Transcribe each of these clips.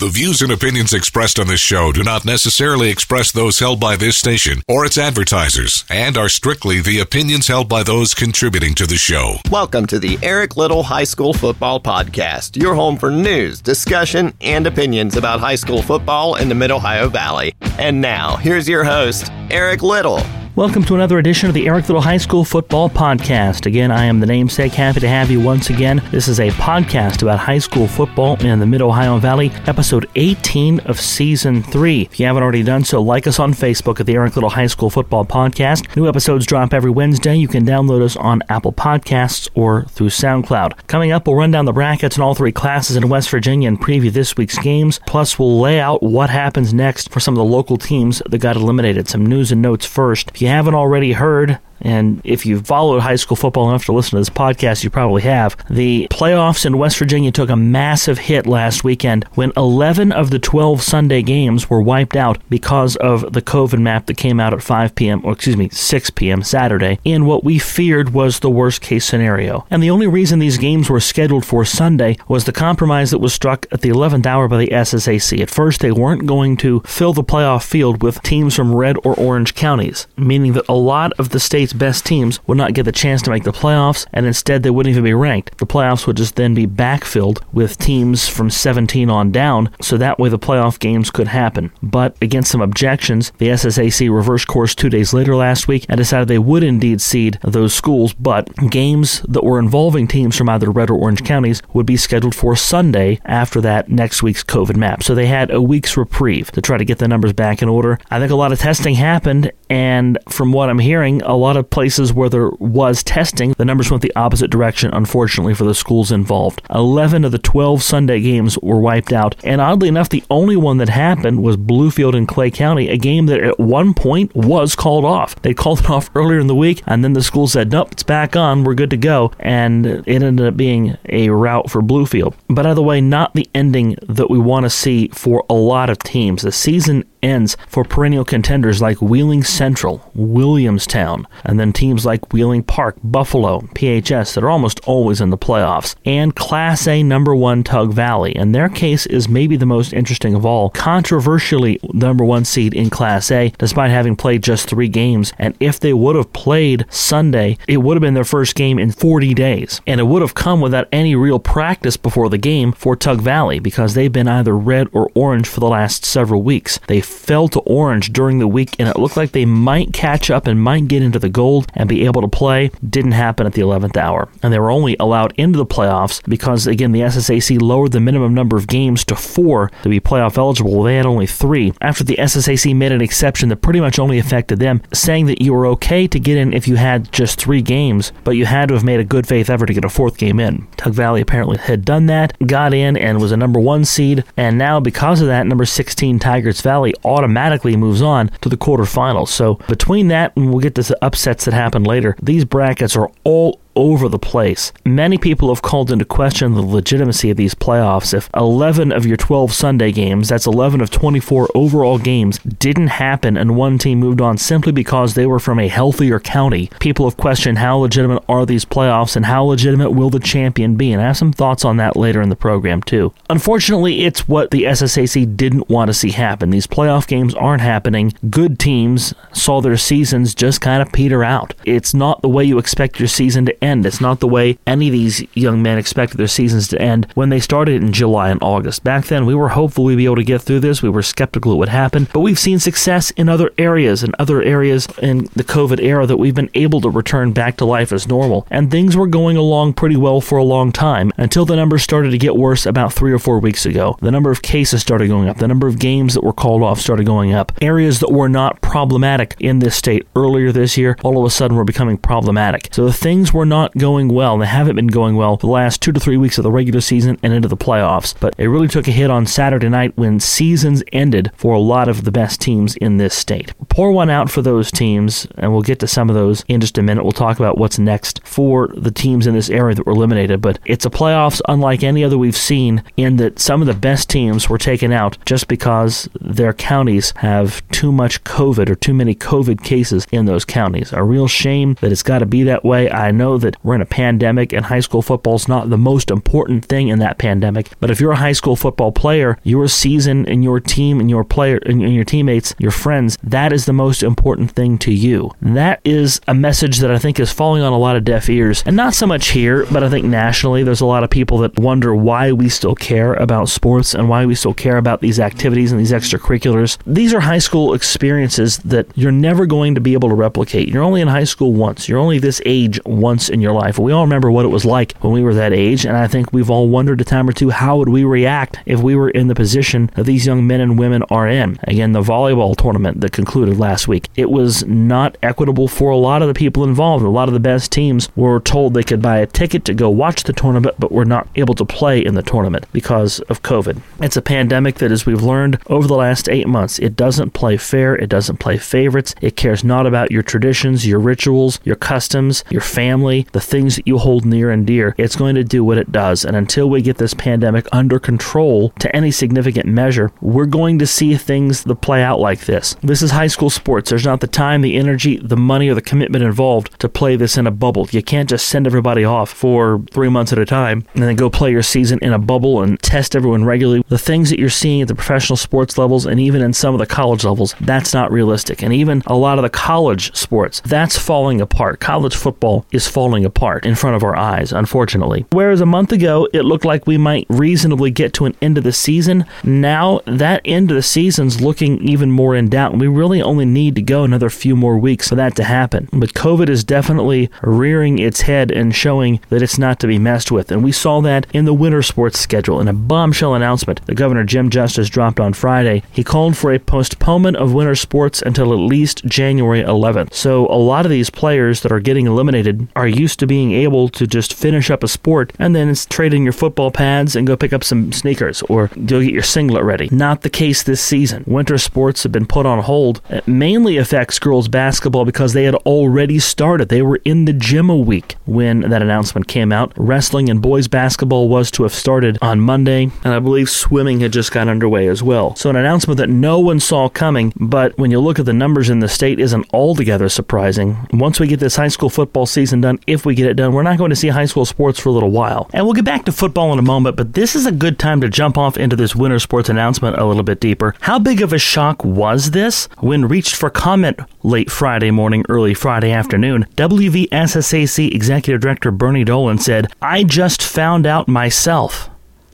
The views and opinions expressed on this show do not necessarily express those held by this station or its advertisers and are strictly the opinions held by those contributing to the show. Welcome to the Eric Little High School Football Podcast, your home for news, discussion, and opinions about high school football in the Mid Ohio Valley. And now, here's your host, Eric Little. Welcome to another edition of the Eric Little High School Football Podcast. Again, I am the namesake. Happy to have you once again. This is a podcast about high school football in the Mid Ohio Valley, episode 18 of season 3. If you haven't already done so, like us on Facebook at the Eric Little High School Football Podcast. New episodes drop every Wednesday. You can download us on Apple Podcasts or through SoundCloud. Coming up, we'll run down the brackets in all three classes in West Virginia and preview this week's games. Plus, we'll lay out what happens next for some of the local teams that got eliminated. Some news and notes first. If you haven't already heard, and if you've followed high school football enough to listen to this podcast, you probably have. The playoffs in West Virginia took a massive hit last weekend when 11 of the 12 Sunday games were wiped out because of the COVID map that came out at 5 p.m., or excuse me, 6 p.m. Saturday, in what we feared was the worst case scenario. And the only reason these games were scheduled for Sunday was the compromise that was struck at the 11th hour by the SSAC. At first, they weren't going to fill the playoff field with teams from red or orange counties, meaning that a lot of the state's best teams would not get the chance to make the playoffs, and instead they wouldn't even be ranked. The playoffs would just then be backfilled with teams from 17 on down, so that way the playoff games could happen. But against some objections, the SSAC reversed course two days later last week and decided they would indeed seed those schools, but games that were involving teams from either red or orange counties would be scheduled for Sunday after that next week's COVID map. So they had a week's reprieve to try to get the numbers back in order. I think a lot of testing happened, and from what I'm hearing, a lot of places where there was testing, the numbers went the opposite direction, unfortunately, for the schools involved. 11 of the 12 Sunday games were wiped out, and oddly enough, the only one that happened was Bluefield in Clay County, a game that at one point was called off. They called it off earlier in the week, and then the school said, nope, it's back on, we're good to go, and it ended up being a rout for Bluefield. But either way, not the ending that we want to see for a lot of teams. The season ends for perennial contenders like Wheeling Central, Williamstown, and then teams like Wheeling Park, Buffalo, PHS that are almost always in the playoffs, and Class A number one Tug Valley. And their case is maybe the most interesting of all. Controversially, number one seed in Class A, despite having played just three games. And if they would have played Sunday, it would have been their first game in 40 days. And it would have come without any real practice before the game for Tug Valley because they've been either red or orange for the last several weeks. They fell to orange during the week, and it looked like they might catch up and might get into the gold and be able to play. Didn't happen at the 11th hour. And they were only allowed into the playoffs because, again, the SSAC lowered the minimum number of games to four to be playoff eligible. They had only three. After the SSAC made an exception that pretty much only affected them, saying that you were okay to get in if you had just three games, but you had to have made a good faith effort to get a fourth game in. Tug Valley apparently had done that, got in, and was a number one seed. And now, because of that, number 16 Tygarts Valley automatically moves on to the quarterfinals. So between that, and we'll get this the that happen later, these brackets are all over the place. Many people have called into question the legitimacy of these playoffs. If 11 of your 12 Sunday games, that's 11 of 24 overall games, didn't happen and one team moved on simply because they were from a healthier county, people have questioned how legitimate are these playoffs and how legitimate will the champion be. And I have some thoughts on that later in the program, too. Unfortunately, it's what the SSAC didn't want to see happen. These playoff games aren't happening. Good teams saw their seasons just kind of peter out. It's not the way you expect your season to end. It's not the way any of these young men expected their seasons to end when they started in July and August. Back then, we were hopeful we'd be able to get through this. We were skeptical it would happen, but we've seen success in other areas and other areas in the COVID era that we've been able to return back to life as normal. And things were going along pretty well for a long time until the numbers started to get worse about three or four weeks ago. The number of cases started going up. The number of games that were called off started going up. Areas that were not problematic in this state earlier this year all of a sudden were becoming problematic. So the things were not going well. They haven't been going well the last two to three weeks of the regular season and into the playoffs. But it really took a hit on Saturday night when seasons ended for a lot of the best teams in this state. Pour one out for those teams, and we'll get to some of those in just a minute. We'll talk about what's next for the teams in this area that were eliminated. But it's a playoffs unlike any other we've seen in that some of the best teams were taken out just because their counties have too much COVID or too many COVID cases in those counties. A real shame that it's got to be that way. I know that that we're in a pandemic and high school football is not the most important thing in that pandemic. But if you're a high school football player, your season and your team and your player and your teammates, your friends, that is the most important thing to you. That is a message that I think is falling on a lot of deaf ears. And not so much here, but I think nationally, there's a lot of people that wonder why we still care about sports and why we still care about these activities and these extracurriculars. These are high school experiences that you're never going to be able to replicate. You're only in high school once. You're only this age once in your life. We all remember what it was like when we were that age, and I think we've all wondered a time or two how would we react if we were in the position that these young men and women are in. Again, the volleyball tournament that concluded last week. It was not equitable for a lot of the people involved. A lot of the best teams were told they could buy a ticket to go watch the tournament, but were not able to play in the tournament because of COVID. It's a pandemic that, as we've learned over the last eight months, it doesn't play fair, it doesn't play favorites, it cares not about your traditions, your rituals, your customs, your family, the things that you hold near and dear. It's going to do what it does. And until we get this pandemic under control to any significant measure, we're going to see things that play out like this. This is high school sports. There's not the time, the energy, the money, or the commitment involved to play this in a bubble. You can't just send everybody off for three months at a time and then go play your season in a bubble and test everyone regularly. The things that you're seeing at the professional sports levels and even in some of the college levels, that's not realistic. And even a lot of the college sports, that's falling apart. College football is falling apart in front of our eyes, unfortunately. Whereas a month ago, it looked like we might reasonably get to an end of the season. Now, that end of the season's looking even more in doubt. We really only need to go another few more weeks for that to happen. But COVID is definitely rearing its head and showing that it's not to be messed with. And we saw that in the winter sports schedule in a bombshell announcement that Governor Jim Justice dropped on Friday. He called for a postponement of winter sports until at least January 11th. So a lot of these players that are getting eliminated are used to being able to just finish up a sport and then trade in your football pads and go pick up some sneakers or go get your singlet ready. Not the case this season. Winter sports have been put on hold. It mainly affects girls basketball because they had already started. They were in the gym a week when that announcement came out. Wrestling and boys basketball was to have started on Monday, and I believe swimming had just got underway as well. So an announcement that no one saw coming, but when you look at the numbers in the state isn't altogether surprising. Once we get this high school football season done, if we get it done, we're not going to see high school sports for a little while. And we'll get back to football in a moment, but this is a good time to jump off into this winter sports announcement a little bit deeper. How big of a shock was this when reached for comment late Friday morning, early Friday afternoon? WVSSAC Executive Director Bernie Dolan said, I just found out myself.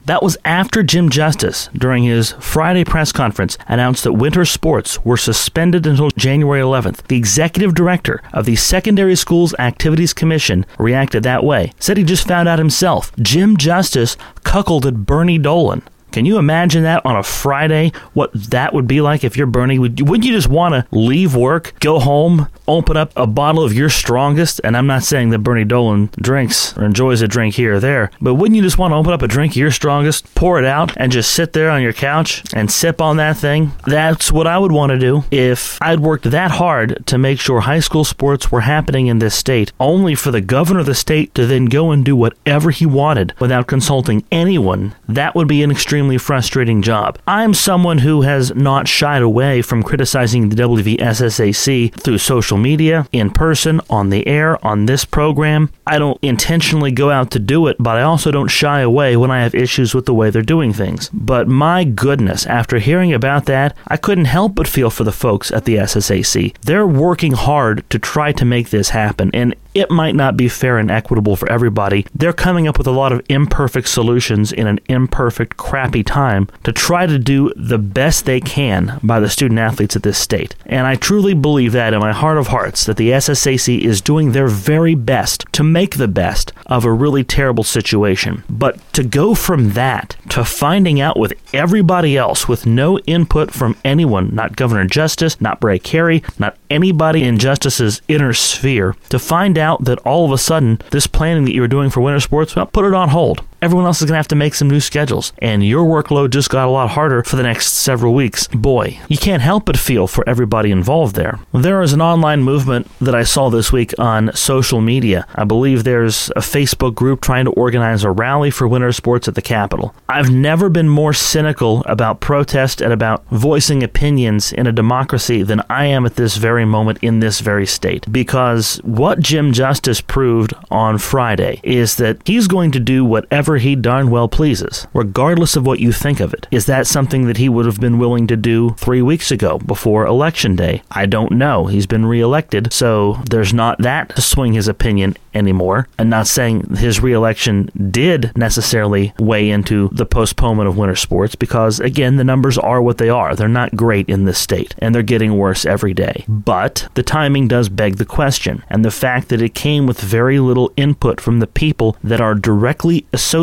That was after Jim Justice, during his Friday press conference, announced that winter sports were suspended until January 11th. The executive director of the Secondary Schools Activities Commission reacted that way, said he just found out himself. Jim Justice cuckolded Bernie Dolan. Can you imagine that on a Friday? What that would be like if you're Bernie? Would, wouldn't you just want to leave work, go home, open up a bottle of your strongest? And I'm not saying that Bernie Dolan drinks or enjoys a drink here or there, but wouldn't you just want to open up a drink of your strongest, pour it out, and just sit there on your couch and sip on that thing? That's what I would want to do if I'd worked that hard to make sure high school sports were happening in this state, only for the governor of the state to then go and do whatever he wanted without consulting anyone. That would be an extreme extremely frustrating job. I'm someone who has not shied away from criticizing the WVSSAC through social media, in person, on the air, on this program. I don't intentionally go out to do it, but I also don't shy away when I have issues with the way they're doing things. But my goodness, after hearing about that, I couldn't help but feel for the folks at the SSAC. They're working hard to try to make this happen, and it might not be fair and equitable for everybody. They're coming up with a lot of imperfect solutions in an imperfect, crappy time to try to do the best they can by the student athletes at this state. And I truly believe that in my heart of hearts that the SSAC is doing their very best to make the best of a really terrible situation. But to go from that to finding out with everybody else with no input from anyone, not Governor Justice, not Bray Cary, not anybody in Justice's inner sphere, to find out that all of a sudden this planning that you were doing for winter sports, well, put it on hold. Everyone else is going to have to make some new schedules. And your workload just got a lot harder for the next several weeks. Boy, you can't help but feel for everybody involved there. There is an online movement that I saw this week on social media. I believe there's a Facebook group trying to organize a rally for winter sports at the Capitol. I've never been more cynical about protest and about voicing opinions in a democracy than I am at this very moment in this very state. Because what Jim Justice proved on Friday is that he's going to do whatever he darn well pleases, regardless of what you think of it. Is that something that he would have been willing to do three weeks ago before Election Day? I don't know. He's been reelected, so there's not that to swing his opinion anymore. I'm not saying his reelection did necessarily weigh into the postponement of winter sports because, again, the numbers are what they are. They're not great in this state, and they're getting worse every day. But the timing does beg the question, and the fact that it came with very little input from the people that are directly associated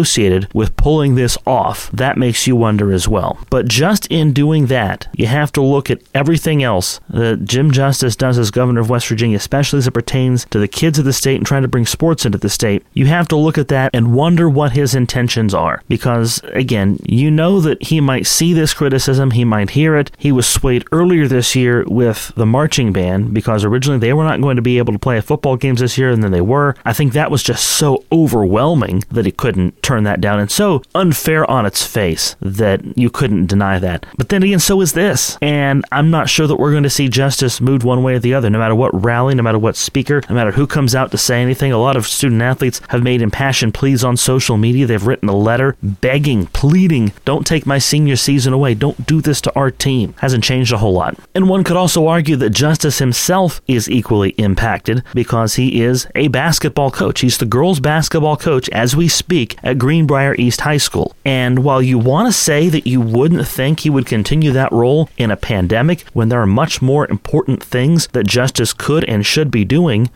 with pulling this off, that makes you wonder as well. But just in doing that, you have to look at everything else that Jim Justice does as governor of West Virginia, especially as it pertains to the kids of the state and trying to bring sports into the state. You have to look at that and wonder what his intentions are. Because, again, you know that he might see this criticism, he might hear it. He was swayed earlier this year with the marching band because originally they were not going to be able to play football games this year, and then they were. I think that was just so overwhelming that he couldn't turn that down, and so unfair on its face that you couldn't deny that. But then again, so is this. And I'm not sure that we're going to see justice moved one way or the other, no matter what rally, no matter what speaker, no matter who comes out to say anything. A lot of student athletes have made impassioned pleas on social media. They've written a letter begging, pleading, don't take my senior season away. Don't do this to our team. Hasn't changed a whole lot. And one could also argue that Justice himself is equally impacted because he is a basketball coach. He's the girls' basketball coach as we speak at Greenbrier East High School. And while you want to say that you wouldn't think he would continue that role in a pandemic when there are much more important things that Justice could and should be doing,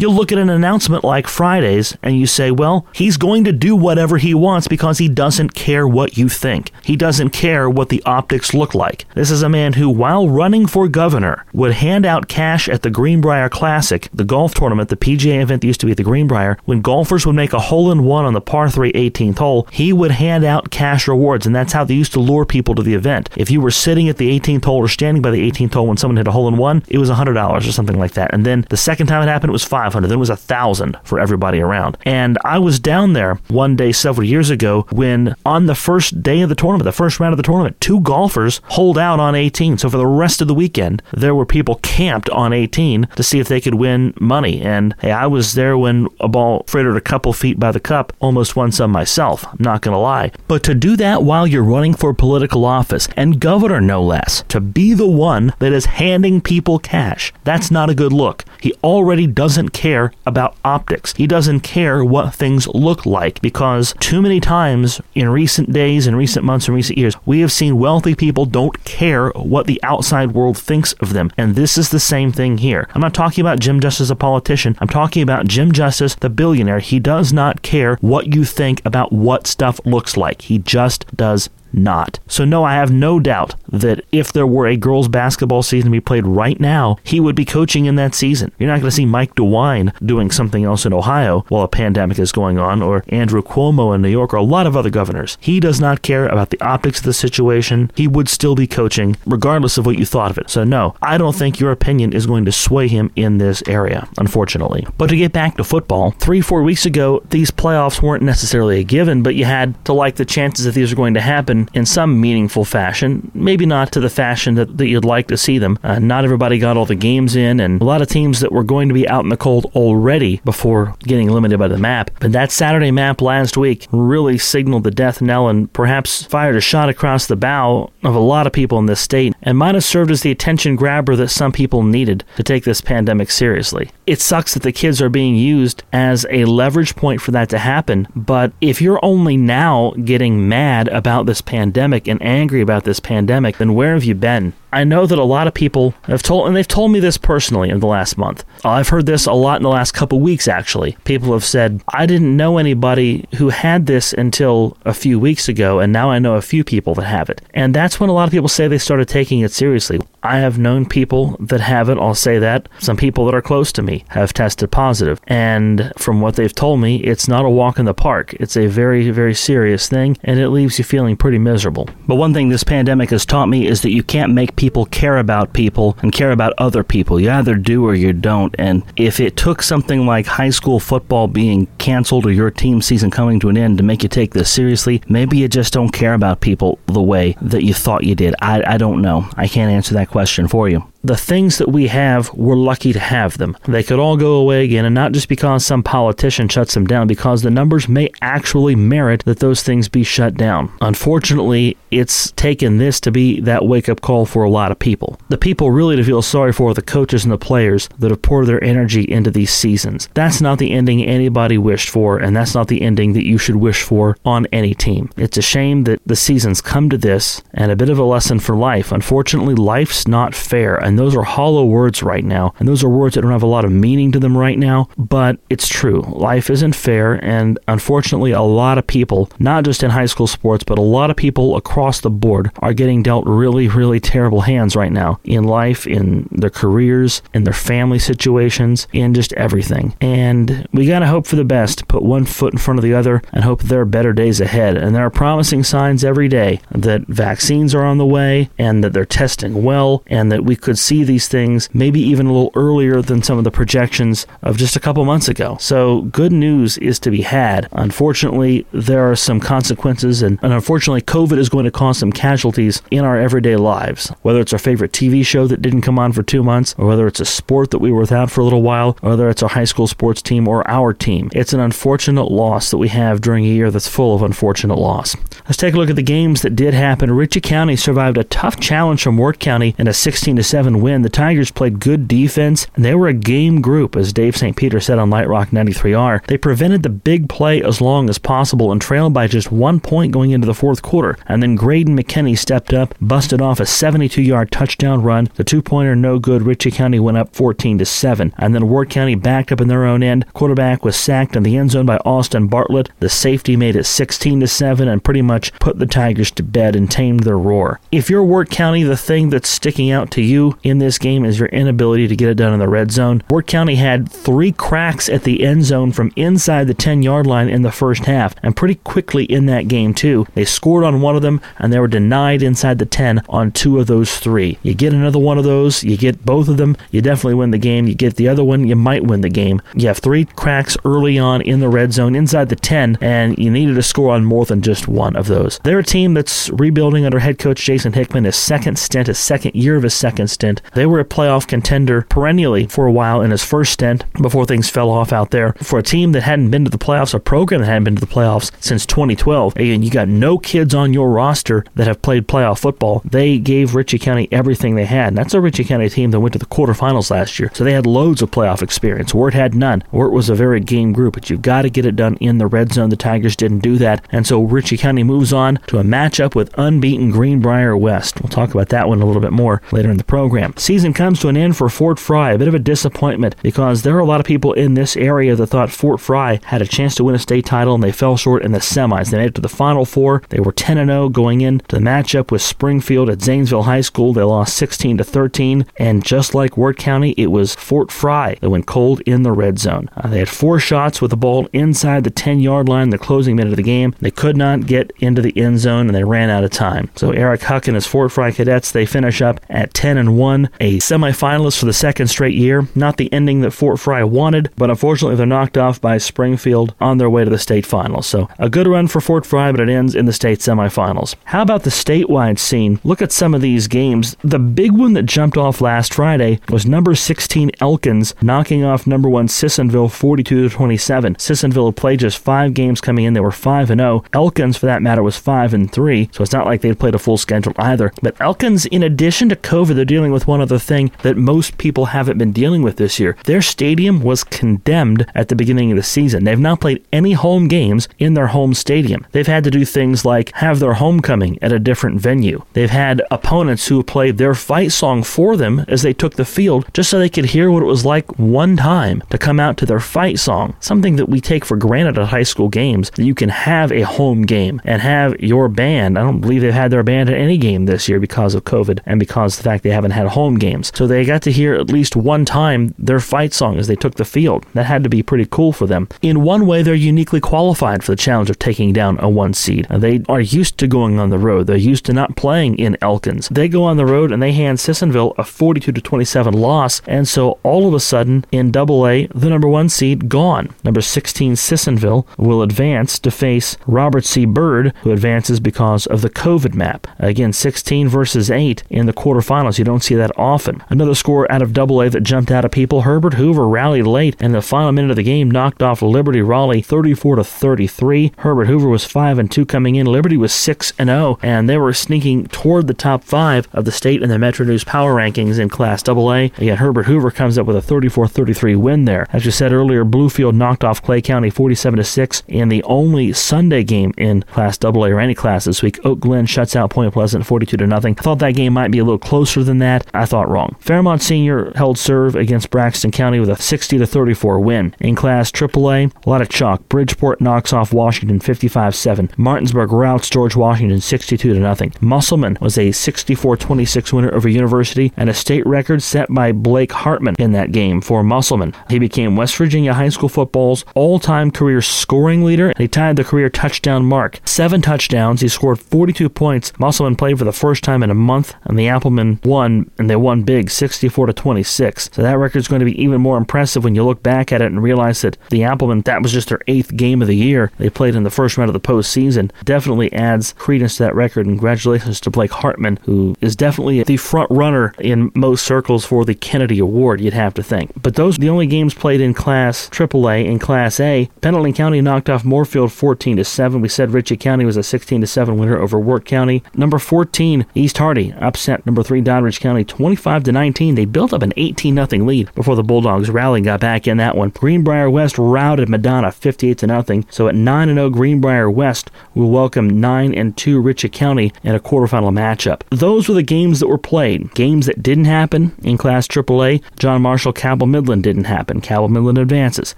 you look at an announcement like Friday's and you say, well, he's going to do whatever he wants because he doesn't care what you think. He doesn't care what the optics look like. This is a man who, while running for governor, would hand out cash at the Greenbrier Classic, the golf tournament, the PGA event that used to be at the Greenbrier. When golfers would make a hole in one on the par 3 18th hole, he would hand out cash rewards, and that's how they used to lure people to the event. If you were sitting at the 18th hole or standing by the 18th hole when someone hit a hole in one, it was $100 or something like that. And then the second time it happened, it was 500 Then it was a thousand for everybody around. And I was down there one day several years ago when on the first day of the tournament, the first round of the tournament, two golfers holed out on 18. So for the rest of the weekend, there were people camped on 18 to see if they could win money. And hey, I was there when a ball frittered a couple feet by the cup, almost won some myself. I'm not going to lie. But to do that while you're running for political office and governor, no less, to be the one that is handing people cash, that's not a good look. He already doesn't care about optics. He doesn't care what things look like because too many times in recent days, in recent months, in recent years, we have seen wealthy people don't care what the outside world thinks of them. And this is the same thing here. I'm not talking about Jim Justice, a politician. I'm talking about Jim Justice, the billionaire. He does not care what you think about what stuff looks like. He just does not. So, no, I have no doubt that if there were a girls' basketball season to be played right now, he would be coaching in that season. You're not going to see Mike DeWine doing something else in Ohio while a pandemic is going on, or Andrew Cuomo in New York, or a lot of other governors. He does not care about the optics of the situation. He would still be coaching, regardless of what you thought of it. So, no, I don't think your opinion is going to sway him in this area, unfortunately. But to get back to football, three, four weeks ago, these playoffs weren't necessarily a given, but you had to like the chances that these are going to happen in some meaningful fashion. Maybe not to the fashion that, that you'd like to see them. Uh, not everybody got all the games in, and a lot of teams that were going to be out in the cold already before getting limited by the map. But that Saturday map last week really signaled the death knell and perhaps fired a shot across the bow of a lot of people in this state and might have served as the attention grabber that some people needed to take this pandemic seriously. It sucks that the kids are being used as a leverage point for that to happen, but if you're only now getting mad about this pandemic and angry about this pandemic, then where have you been? I know that a lot of people have told, and they've told me this personally in the last month. I've heard this a lot in the last couple weeks, actually. People have said, I didn't know anybody who had this until a few weeks ago, and now I know a few people that have it. And that's when a lot of people say they started taking it seriously. I have known people that have it, I'll say that. Some people that are close to me have tested positive. And from what they've told me, it's not a walk in the park. It's a very, very serious thing, and it leaves you feeling pretty miserable. But one thing this pandemic has taught me is that you can't make people care about people and care about other people. You either do or you don't. And if it took something like high school football being canceled or your team season coming to an end to make you take this seriously, maybe you just don't care about people the way that you thought you did. I, I don't know. I can't answer that question for you the things that we have, we're lucky to have them. They could all go away again, and not just because some politician shuts them down, because the numbers may actually merit that those things be shut down. Unfortunately, it's taken this to be that wake up call for a lot of people. The people really to feel sorry for the coaches and the players that have poured their energy into these seasons. That's not the ending anybody wished for, and that's not the ending that you should wish for on any team. It's a shame that the seasons come to this, and a bit of a lesson for life. Unfortunately, life's not fair and those are hollow words right now. And those are words that don't have a lot of meaning to them right now, but it's true. Life isn't fair. And unfortunately, a lot of people, not just in high school sports, but a lot of people across the board are getting dealt really, really terrible hands right now in life, in their careers, in their family situations, in just everything. And we got to hope for the best, put one foot in front of the other, and hope there are better days ahead. And there are promising signs every day that vaccines are on the way and that they're testing well and that we could see these things maybe even a little earlier than some of the projections of just a couple months ago. So good news is to be had. Unfortunately, there are some consequences, and, and unfortunately, COVID is going to cause some casualties in our everyday lives. Whether it's our favorite TV show that didn't come on for two months, or whether it's a sport that we were without for a little while, or whether it's our high school sports team or our team. It's an unfortunate loss that we have during a year that's full of unfortunate loss. Let's take a look at the games that did happen. Ritchie County survived a tough challenge from Wirt County in a 16 7 7 win. The Tigers played good defense, and they were a game group, as Dave St. Peter said on Light Rock 93R. They prevented the big play as long as possible and trailed by just one point going into the fourth quarter. And then Graydon McKinney stepped up, busted off a 72 yard touchdown run. The two pointer no good. Ritchie County went up 14 to 7. And then Wirt County backed up in their own end. Quarterback was sacked in the end zone by Austin Bartlett. The safety made it 16 to 7 and pretty much put the Tigers to bed and tamed their roar. If you're Wirt County, the thing that's sticking out to you in this game is your inability to get it done in the red zone. Wirt County had three cracks at the end zone from inside the 10 yard line in the first half, and pretty quickly in that game, too. They scored on one of them, and they were denied inside the 10 on two of those three. You get another one of those, you get both of them, you definitely win the game. You get the other one, you might win the game. You have three cracks early on in the red zone inside the 10, and you needed to score on more than just one of those. They're a team that's rebuilding under head coach Jason Hickman, his second stint, his second year of his second stint. They were a playoff contender perennially for a while in his first stint before things fell off out there. For a team that hadn't been to the playoffs, a program that hadn't been to the playoffs since 2012, and you got no kids on your roster that have played playoff football, they gave Ritchie County everything they had. And that's a Ritchie County team that went to the quarterfinals last year. So they had loads of playoff experience. Wirt had none. Wirt was a very game group, but you've got to get it done in the red zone. The Tigers didn't do that. And so Ritchie County moves on to a matchup with unbeaten Greenbrier West. We'll talk about that one a little bit more later in the program. Season comes to an end for Fort Frye, A bit of a disappointment because there are a lot of people in this area that thought Fort Frye had a chance to win a state title and they fell short in the semis. They made it to the Final Four. They were 10 0 going into the matchup with Springfield at Zanesville High School. They lost 16 to 13, and just like Wirt County, it was Fort Frye that went cold in the red zone. Uh, they had four shots with the ball inside the 10 yard line, in the closing minute of the game. They could not get into the end zone and they ran out of time. So Eric Huck and his Fort Frye Cadets they finish up at 10 and 1, a semifinalist for the second straight year. Not the ending that Fort Frye wanted, but unfortunately they're knocked off by Springfield on their way to the state finals. So a good run for Fort Frye, but it ends in the state semifinals. How about the statewide scene? Look at some of these games. The big one that jumped off last Friday was number 16 Elkins knocking off number 1 Sissonville 42 to 27. Sissonville played just 5 games coming in. They were 5 and 0. Elkins for that matter was 5 and 3. So it's not like they'd played a full schedule either. But Elkins in addition to COVID, they're dealing dealing with one other thing that most people haven't been dealing with this year. Their stadium was condemned at the beginning of the season. They've not played any home games in their home stadium. They've had to do things like have their homecoming at a different venue. They've had opponents who played their fight song for them as they took the field just so they could hear what it was like one time to come out to their fight song. Something that we take for granted at high school games that you can have a home game and have your band. I don't believe they've had their band at any game this year because of COVID and because of the fact they haven't had home games. So they got to hear at least one time their fight song as they took the field. That had to be pretty cool for them. In one way, they're uniquely qualified for the challenge of taking down a one seed. They are used to going on the road. They're used to not playing in Elkins. They go on the road and they hand Sissonville a 42 to 27 loss, and so all of a sudden in Double A, the number one seed gone. Number 16 Sissonville will advance to face Robert C. Byrd, who advances because of the COVID map. Again, 16 versus 8 in the quarterfinals. You don't see that often. Another score out of Double A that jumped out of people. Herbert Hoover rallied late and the final minute of the game knocked off Liberty Raleigh 34 to 33. Herbert Hoover was 5 and 2 coming in. Liberty was 6 and 0 and they were sneaking toward the top 5 of the state in the Metro News power rankings in Class Double A. Again, Herbert Hoover comes up with a 34-33 win there. As you said earlier, Bluefield knocked off Clay County 47 to 6 in the only Sunday game in Class AA or any class this week. Oak Glen shuts out Point Pleasant 42 to nothing. I thought that game might be a little closer than that. I thought wrong. Fairmont Senior held serve against Braxton County with a 60 to 34 win. In Class AAA, a lot of chalk. Bridgeport knocks off Washington 55-7. Martinsburg routs George Washington 62 to nothing. Musselman was a 64-26 winner over University and a state record set by Blake Hartman in that game for Musselman. He became West Virginia high school football's all-time career scoring leader. And he tied the career touchdown mark. Seven touchdowns. He scored 42 points. Musselman played for the first time in a month, and the Applemen won, and they won big, 64 to 26. So that record is going to be even more impressive when you look back at it and realize that the Applemen that was just their eighth game of the year. They played in the first round of the postseason. Definitely adds credence to that record. And congratulations to Blake Hartman, who is definitely the front runner in most circles for the Kennedy Award, you'd have to think. But those are the only games played in Class AAA. In Class A, Pendleton County knocked off Moorefield 14 to 7. We said Ritchie County was a 16 to 7 winner over Wirt County. Number 14, East Hardy upset number 3 Doddridge County 25 to 19. They built up an 18 0 lead before the Bulldogs rallied got back in that one. Greenbrier West routed Madonna 58 to nothing. So at 9 0 Greenbrier West will welcome 9 and 2 Ritchie County in a quarterfinal matchup. Those were the games that were played. Games that didn't happen in Class AAA. John Marshall Cabell Midland didn't happen. Cabell Midland advances.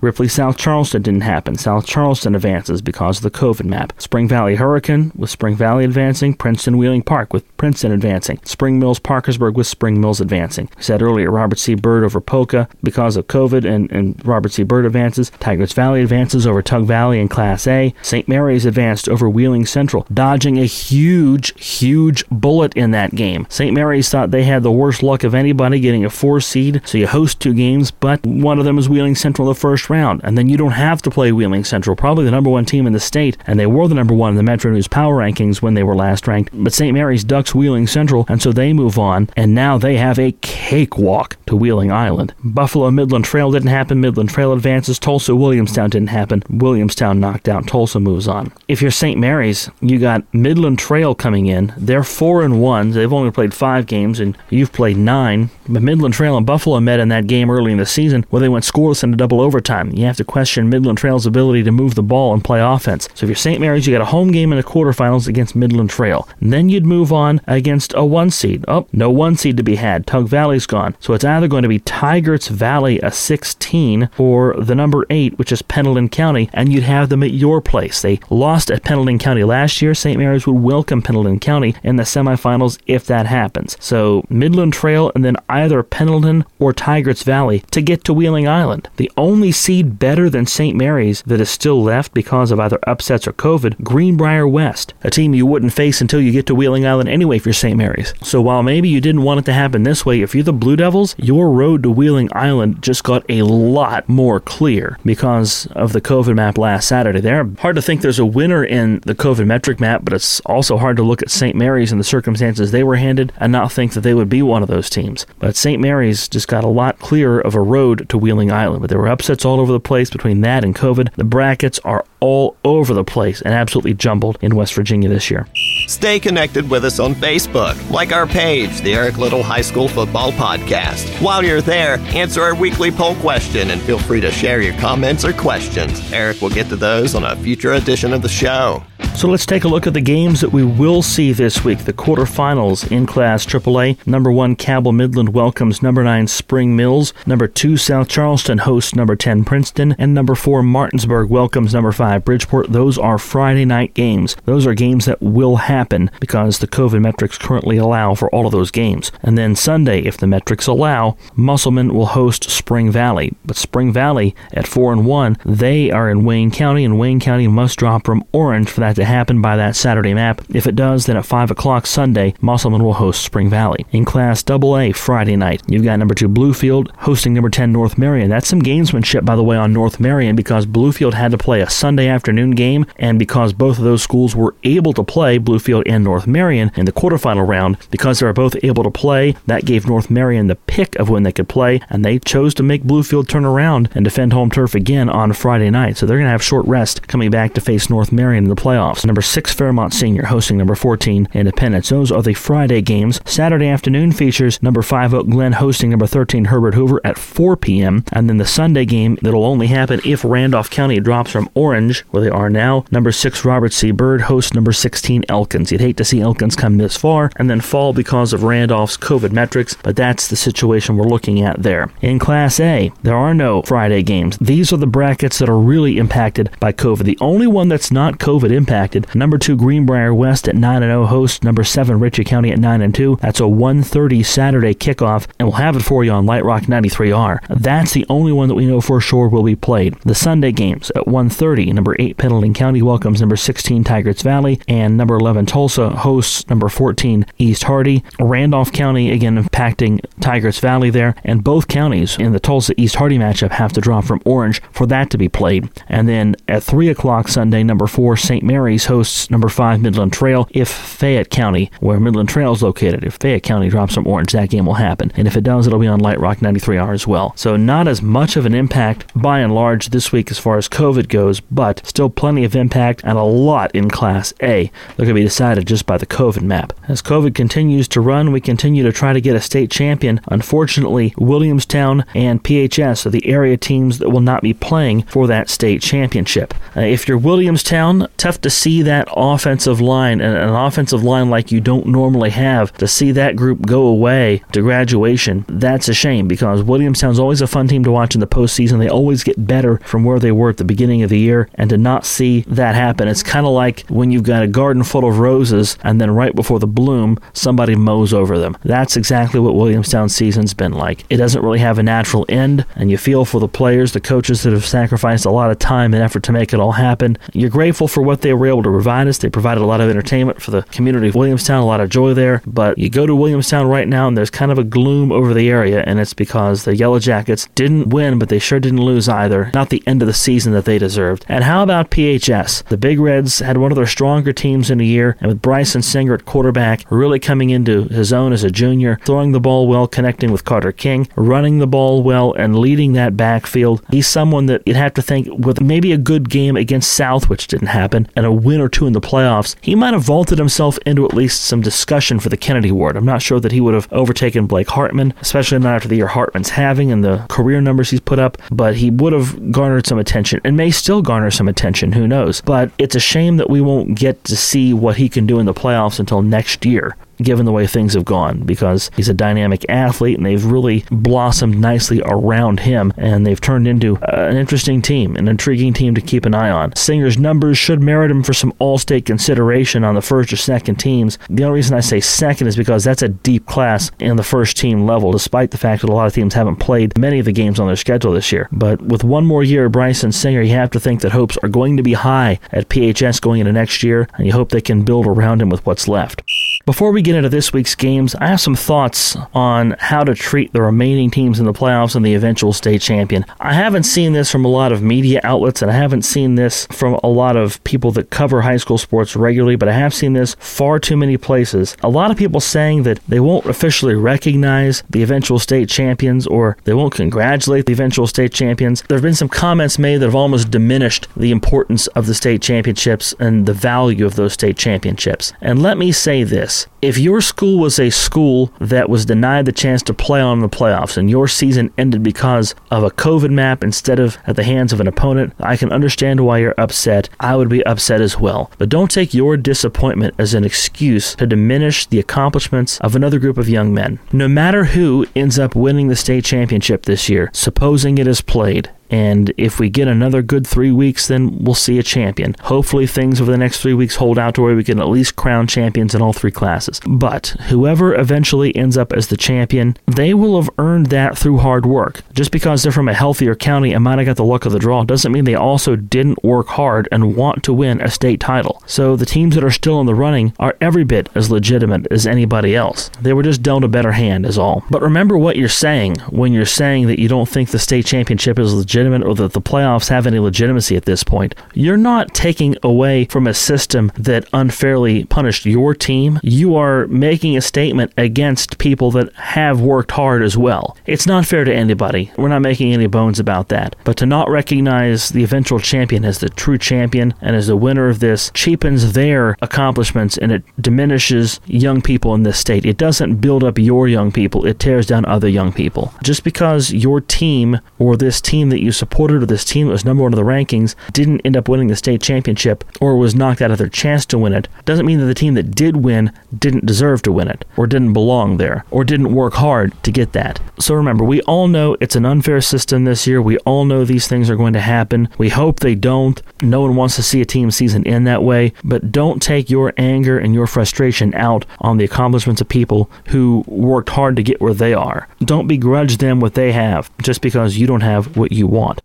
Ripley South Charleston didn't happen. South Charleston advances because of the COVID map. Spring Valley Hurricane with Spring Valley advancing. Princeton Wheeling Park with Princeton advancing. Spring Mills Parkersburg with Spring Mills advancing. We said earlier Robert C. Byrd over Poca because of COVID and, and Robert C. Byrd advances. Tygarts Valley advances over Tug Valley in Class A. St. Mary's advanced over Wheeling Central, dodging a huge, huge bullet in that game. St. Mary's thought they had the worst luck of anybody getting a four seed, so you host two games, but one of them is Wheeling Central the first round, and then you don't have to play Wheeling Central, probably the number one team in the state, and they were the number one in the Metro News Power Rankings when they were last ranked. But St. Mary's ducks Wheeling Central, and so they move on, and now they have a cakewalk to Wheeling Island. Buffalo Midland Trail didn't happen. Midland Trail advances. Tolsia Williamstown didn't happen. Williamstown knocked out. Tolsia moves on. If you're St. Mary's, you got Midland Trail coming in. They're four and one. They've only played five games, and you've played nine. But Midland Trail and Buffalo met in that game early in the season where they went scoreless into double overtime. You have to question Midland Trail's ability to move the ball and play offense. So if you're St. Mary's, you got a home game in the quarterfinals against Midland Trail. And then you'd move on against a one seed. Oh, no one seed to be had. Tug Valley's gone. So it's either going to be Tygarts Valley a 16 or the number 8, which is Pendleton County, and you'd have them at your place. They lost at Pendleton County last year. St. Mary's would welcome Pendleton County in the semifinals if that happens. So Midland Trail and then either Pendleton or Tygarts Valley to get to Wheeling Island. The only seed better than St. Mary's that is still left because of either upsets or COVID, Greenbrier West, a team you wouldn't face until you get to Wheeling Island anyway for St. Mary's. So while maybe you didn't want it to happen this way, if you're the Blue Devils, your road to Wheeling Island just got a lot more clear because of the COVID map last Saturday. There, hard to think there's a winner in the COVID metric map, but it's also hard to look at St. Mary's and the circumstances they were handed and not think that they would be one of those teams. But St. Mary's just got a lot clearer of a road to Wheeling Island. But there were upsets all over the place between that and COVID. The brackets are all over the place and absolutely jumbled in West Virginia this year. Stay connected with us on Facebook. Like our page, The Little High School Football Podcast. While you're there, answer our weekly poll question and feel free to share your comments or questions. Eric will get to those on a future edition of the show. So let's take a look at the games that we will see this week. The quarterfinals in Class AAA. Number one, Cabell Midland welcomes number nine, Spring Mills. Number two, South Charleston hosts number 10, Princeton. And number four, Martinsburg welcomes number five, Bridgeport. Those are Friday night games. Those are games that will happen because the COVID metrics currently allow for all of those games. And then Sunday, if the metrics allow, Musselman will host Spring Valley. But Spring Valley at 4 and 1, they are in Wayne County, and Wayne County must drop from Orange for that to happen by that Saturday map. If it does, then at 5 o'clock Sunday, Musselman will host Spring Valley. In Class AA Friday night, you've got number 2 Bluefield hosting number 10 North Marion. That's some gamesmanship, by the way, on North Marion because Bluefield had to play a Sunday afternoon game, and because both of those schools were able to play, Bluefield and North Marion, in the quarterfinal round, because they were both able to play, that gave North Marion the pick of when they could play, and they chose to make Bluefield turn around and defend home turf again on Friday night. So they're going to have short rest coming back to face North Marion in the playoffs. Number 6 Fairmont Senior hosting number 14 Independence. Those are the Friday games. Saturday afternoon features number 5 Oak Glen hosting number 13 Herbert Hoover at 4 p.m. And then the Sunday game that'll only happen if Randolph County drops from Orange, where they are now. Number 6 Robert C. Byrd hosts number 16 Elkins. You'd hate to see Elkins come this far and then fall because of Randolph's COVID metrics, but that's the situation we're looking at there. In Class A, there are no Friday games. These are the brackets that are really impacted by COVID. The only one that's not COVID impacted, number 2 Greenbrier West at 9 0 hosts number 7 Ritchie County at 9 and 2. That's a 1:30 Saturday kickoff, and we'll have it for you on Light Rock 93R. That's the only one that we know for sure will be played. The Sunday games at 1:30, number 8 Pendleton County welcomes number 16 Tygarts Valley, and number 11 Tolsia hosts number 14 East Hardy. Randolph County again impacting Tygarts Valley there, and both counties in the Tolsia East Hardy matchup have to draw from Orange for that to be played. And then at 3 o'clock Sunday, number 4 St. Mary's hosts number 5 Midland Trail if Fayette County, where Midland Trail is located, if Fayette County drops from Orange, that game will happen. And if it does, it'll be on Light Rock 93R as well. So not as much of an impact by and large this week as far as COVID goes, but still plenty of impact and a lot in Class A. They're going to be decided just by the COVID map. As COVID continues to run, we continue to try to get a state champion. Unfortunately, Williamstown and PHS are the area teams that will not be playing for that state championship. Uh, if you're Williamstown, tough to see that offensive line, and an offensive line like you don't normally have, to see that group go away to graduation. That's a shame because Williamstown's always a fun team to watch in the postseason. They always get better from where they were at the beginning of the year, and to not see that happen, it's kind of like when you've got a garden full of roses and then right before the bloom, somebody mows over them. That's exactly what Williamstown's season's been like. It doesn't really have a natural end, and you feel for the players, the coaches that have sacrificed a lot of time and effort to make it all happen. You're grateful for what they were able to provide us. They provided a lot of entertainment for the community of Williamstown, a lot of joy there. But you go to Williamstown right now, and there's kind of a gloom over the area, and it's because the Yellow Jackets didn't win, but they sure didn't lose either. Not the end of the season that they deserved. And how about PHS? The Big Reds had one of their stronger teams in a year, and with Bryson Singer at quarterback, really coming into his own as a junior, throwing the ball well, connecting with Carter King, running the ball well, and leading that backfield. He's someone that you'd have to think with maybe a good game against South, which didn't happen, and a win or two in the playoffs, he might have vaulted himself into at least some discussion for the Kennedy Award. I'm not sure that he would have overtaken Blake Hartman, especially not after the year Hartman's having and the career numbers he's put up, but he would have garnered some attention and may still garner some attention. Who knows? But it's a shame that we won't get to see what he can do in the playoffs until next year given the way things have gone because he's a dynamic athlete and they've really blossomed nicely around him and they've turned into uh, an interesting team, an intriguing team to keep an eye on. Singer's numbers should merit him for some all state consideration on the first or second teams. The only reason I say second is because that's a deep class in the first team level, despite the fact that a lot of teams haven't played many of the games on their schedule this year. But with one more year, of Bryson Singer, you have to think that hopes are going to be high at PHS going into next year, and you hope they can build around him with what's left. Before we get into this week's games, I have some thoughts on how to treat the remaining teams in the playoffs and the eventual state champion. I haven't seen this from a lot of media outlets, and I haven't seen this from a lot of people that cover high school sports regularly, but I have seen this far too many places. A lot of people saying that they won't officially recognize the eventual state champions or they won't congratulate the eventual state champions. There have been some comments made that have almost diminished the importance of the state championships and the value of those state championships. And let me say this this. If your school was a school that was denied the chance to play on the playoffs and your season ended because of a COVID map instead of at the hands of an opponent, I can understand why you're upset. I would be upset as well. But don't take your disappointment as an excuse to diminish the accomplishments of another group of young men. No matter who ends up winning the state championship this year, supposing it is played, and if we get another good three weeks, then we'll see a champion. Hopefully, things over the next three weeks hold out to where we can at least crown champions in all three classes. But whoever eventually ends up as the champion, they will have earned that through hard work. Just because they're from a healthier county and might have got the luck of the draw doesn't mean they also didn't work hard and want to win a state title. So the teams that are still in the running are every bit as legitimate as anybody else. They were just dealt a better hand, is all. But remember what you're saying when you're saying that you don't think the state championship is legitimate legitimate or that the playoffs have any legitimacy at this point. You're not taking away from a system that unfairly punished your team. You are making a statement against people that have worked hard as well. It's not fair to anybody. We're not making any bones about that. But to not recognize the eventual champion as the true champion and as the winner of this cheapens their accomplishments and it diminishes young people in this state. It doesn't build up your young people, it tears down other young people. Just because your team or this team that you supported or this team that was number one of the rankings didn't end up winning the state championship or was knocked out of their chance to win it doesn't mean that the team that did win didn't deserve to win it or didn't belong there or didn't work hard to get that. So remember, we all know it's an unfair system this year. We all know these things are going to happen. We hope they don't. No one wants to see a team season end that way, but don't take your anger and your frustration out on the accomplishments of people who worked hard to get where they are. Don't begrudge them what they have just because you don't have what you want.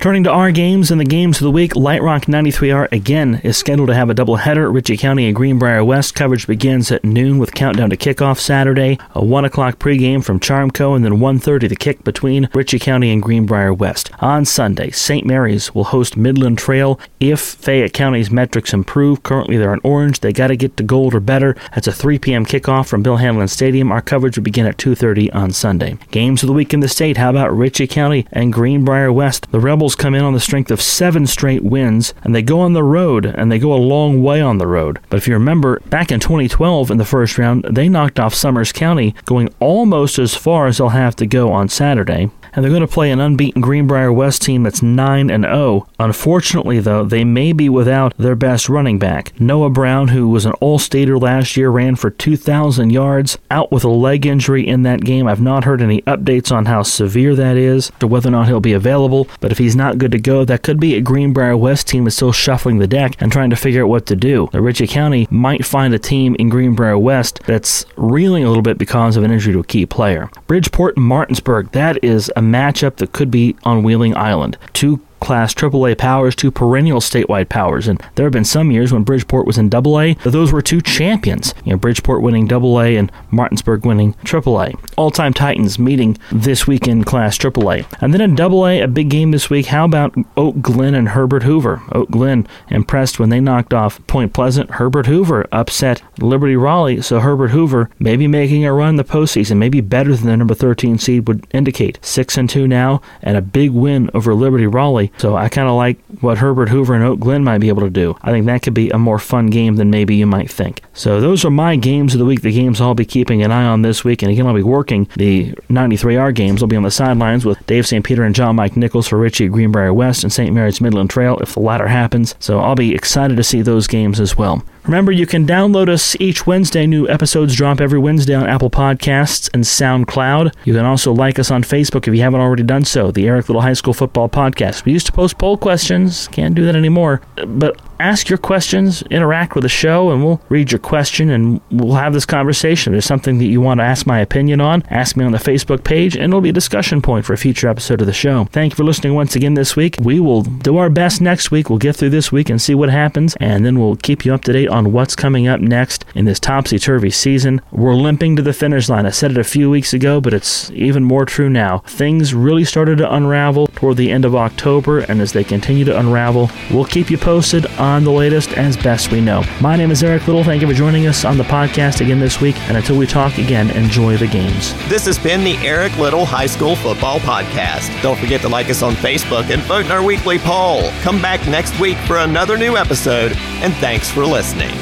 Turning to our games and the games of the week, Light Rock 93R again is scheduled to have a doubleheader. Ritchie County and Greenbrier West coverage begins at noon with countdown to kickoff Saturday, a 1 o'clock pregame from Charmco, and then 1.30 the kick between Ritchie County and Greenbrier West. On Sunday, St. Mary's will host Midland Trail if Fayette County's metrics improve. Currently they're in orange. They got to get to gold or better. That's a 3 p.m. kickoff from Bill Hanlon Stadium. Our coverage will begin at 2.30 on Sunday. Games of the week in the state. How about Ritchie County and Greenbrier West? The Rebels come in on the strength of seven straight wins, and they go on the road, and they go a long way on the road. But if you remember, back in 2012 in the first round, they knocked off Summers County, going almost as far as they'll have to go on Saturday and they're going to play an unbeaten Greenbrier West team that's 9 and 0. Unfortunately, though, they may be without their best running back. Noah Brown, who was an All-Stater last year, ran for 2,000 yards, out with a leg injury in that game. I've not heard any updates on how severe that is, or whether or not he'll be available. But if he's not good to go, that could be a Greenbrier West team that's still shuffling the deck and trying to figure out what to do. The Ritchie County might find a team in Greenbrier West that's reeling a little bit because of an injury to a key player. Bridgeport Martinsburg, that is a matchup that could be on Wheeling Island. Two class AAA powers to perennial statewide powers. And there have been some years when Bridgeport was in AA, but those were two champions. You know, Bridgeport winning AA and Martinsburg winning AAA. All-time Titans meeting this week in class AAA. And then in AA, a big game this week. How about Oak Glen and Herbert Hoover? Oak Glen impressed when they knocked off Point Pleasant. Herbert Hoover upset Liberty Raleigh, so Herbert Hoover maybe making a run the postseason, maybe better than the number 13 seed would indicate. Six and two now, and a big win over Liberty Raleigh. So I kind of like what Herbert Hoover and Oak Glen might be able to do. I think that could be a more fun game than maybe you might think. So those are my games of the week, the games I'll be keeping an eye on this week. And again, I'll be working the 93R games. I'll be on the sidelines with Dave St. Peter and John Mike Nichols for Ritchie Greenbrier West and St. Mary's Midland Trail if the latter happens. So I'll be excited to see those games as well. Remember, you can download us each Wednesday. New episodes drop every Wednesday on Apple Podcasts and SoundCloud. You can also like us on Facebook if you haven't already done so, the Eric Little High School Football Podcast. We used to post poll questions, can't do that anymore. But ask your questions, interact with the show, and we'll read your question and we'll have this conversation. If there's something that you want to ask my opinion on, ask me on the Facebook page, and it'll be a discussion point for a future episode of the show. Thank you for listening once again this week. We will do our best next week. We'll get through this week and see what happens, and then we'll keep you up to date on what's coming up next in this topsy turvy season. We're limping to the finish line. I said it a few weeks ago, but it's even more true now. Things really started to unravel toward the end of October, and as they continue to unravel, we'll keep you posted on the latest as best we know. My name is Eric Little. Thank you for joining us on the podcast again this week, and until we talk again, enjoy the games. This has been the Eric Little High School Football Podcast. Don't forget to like us on Facebook and vote in our weekly poll. Come back next week for another new episode, and thanks for listening.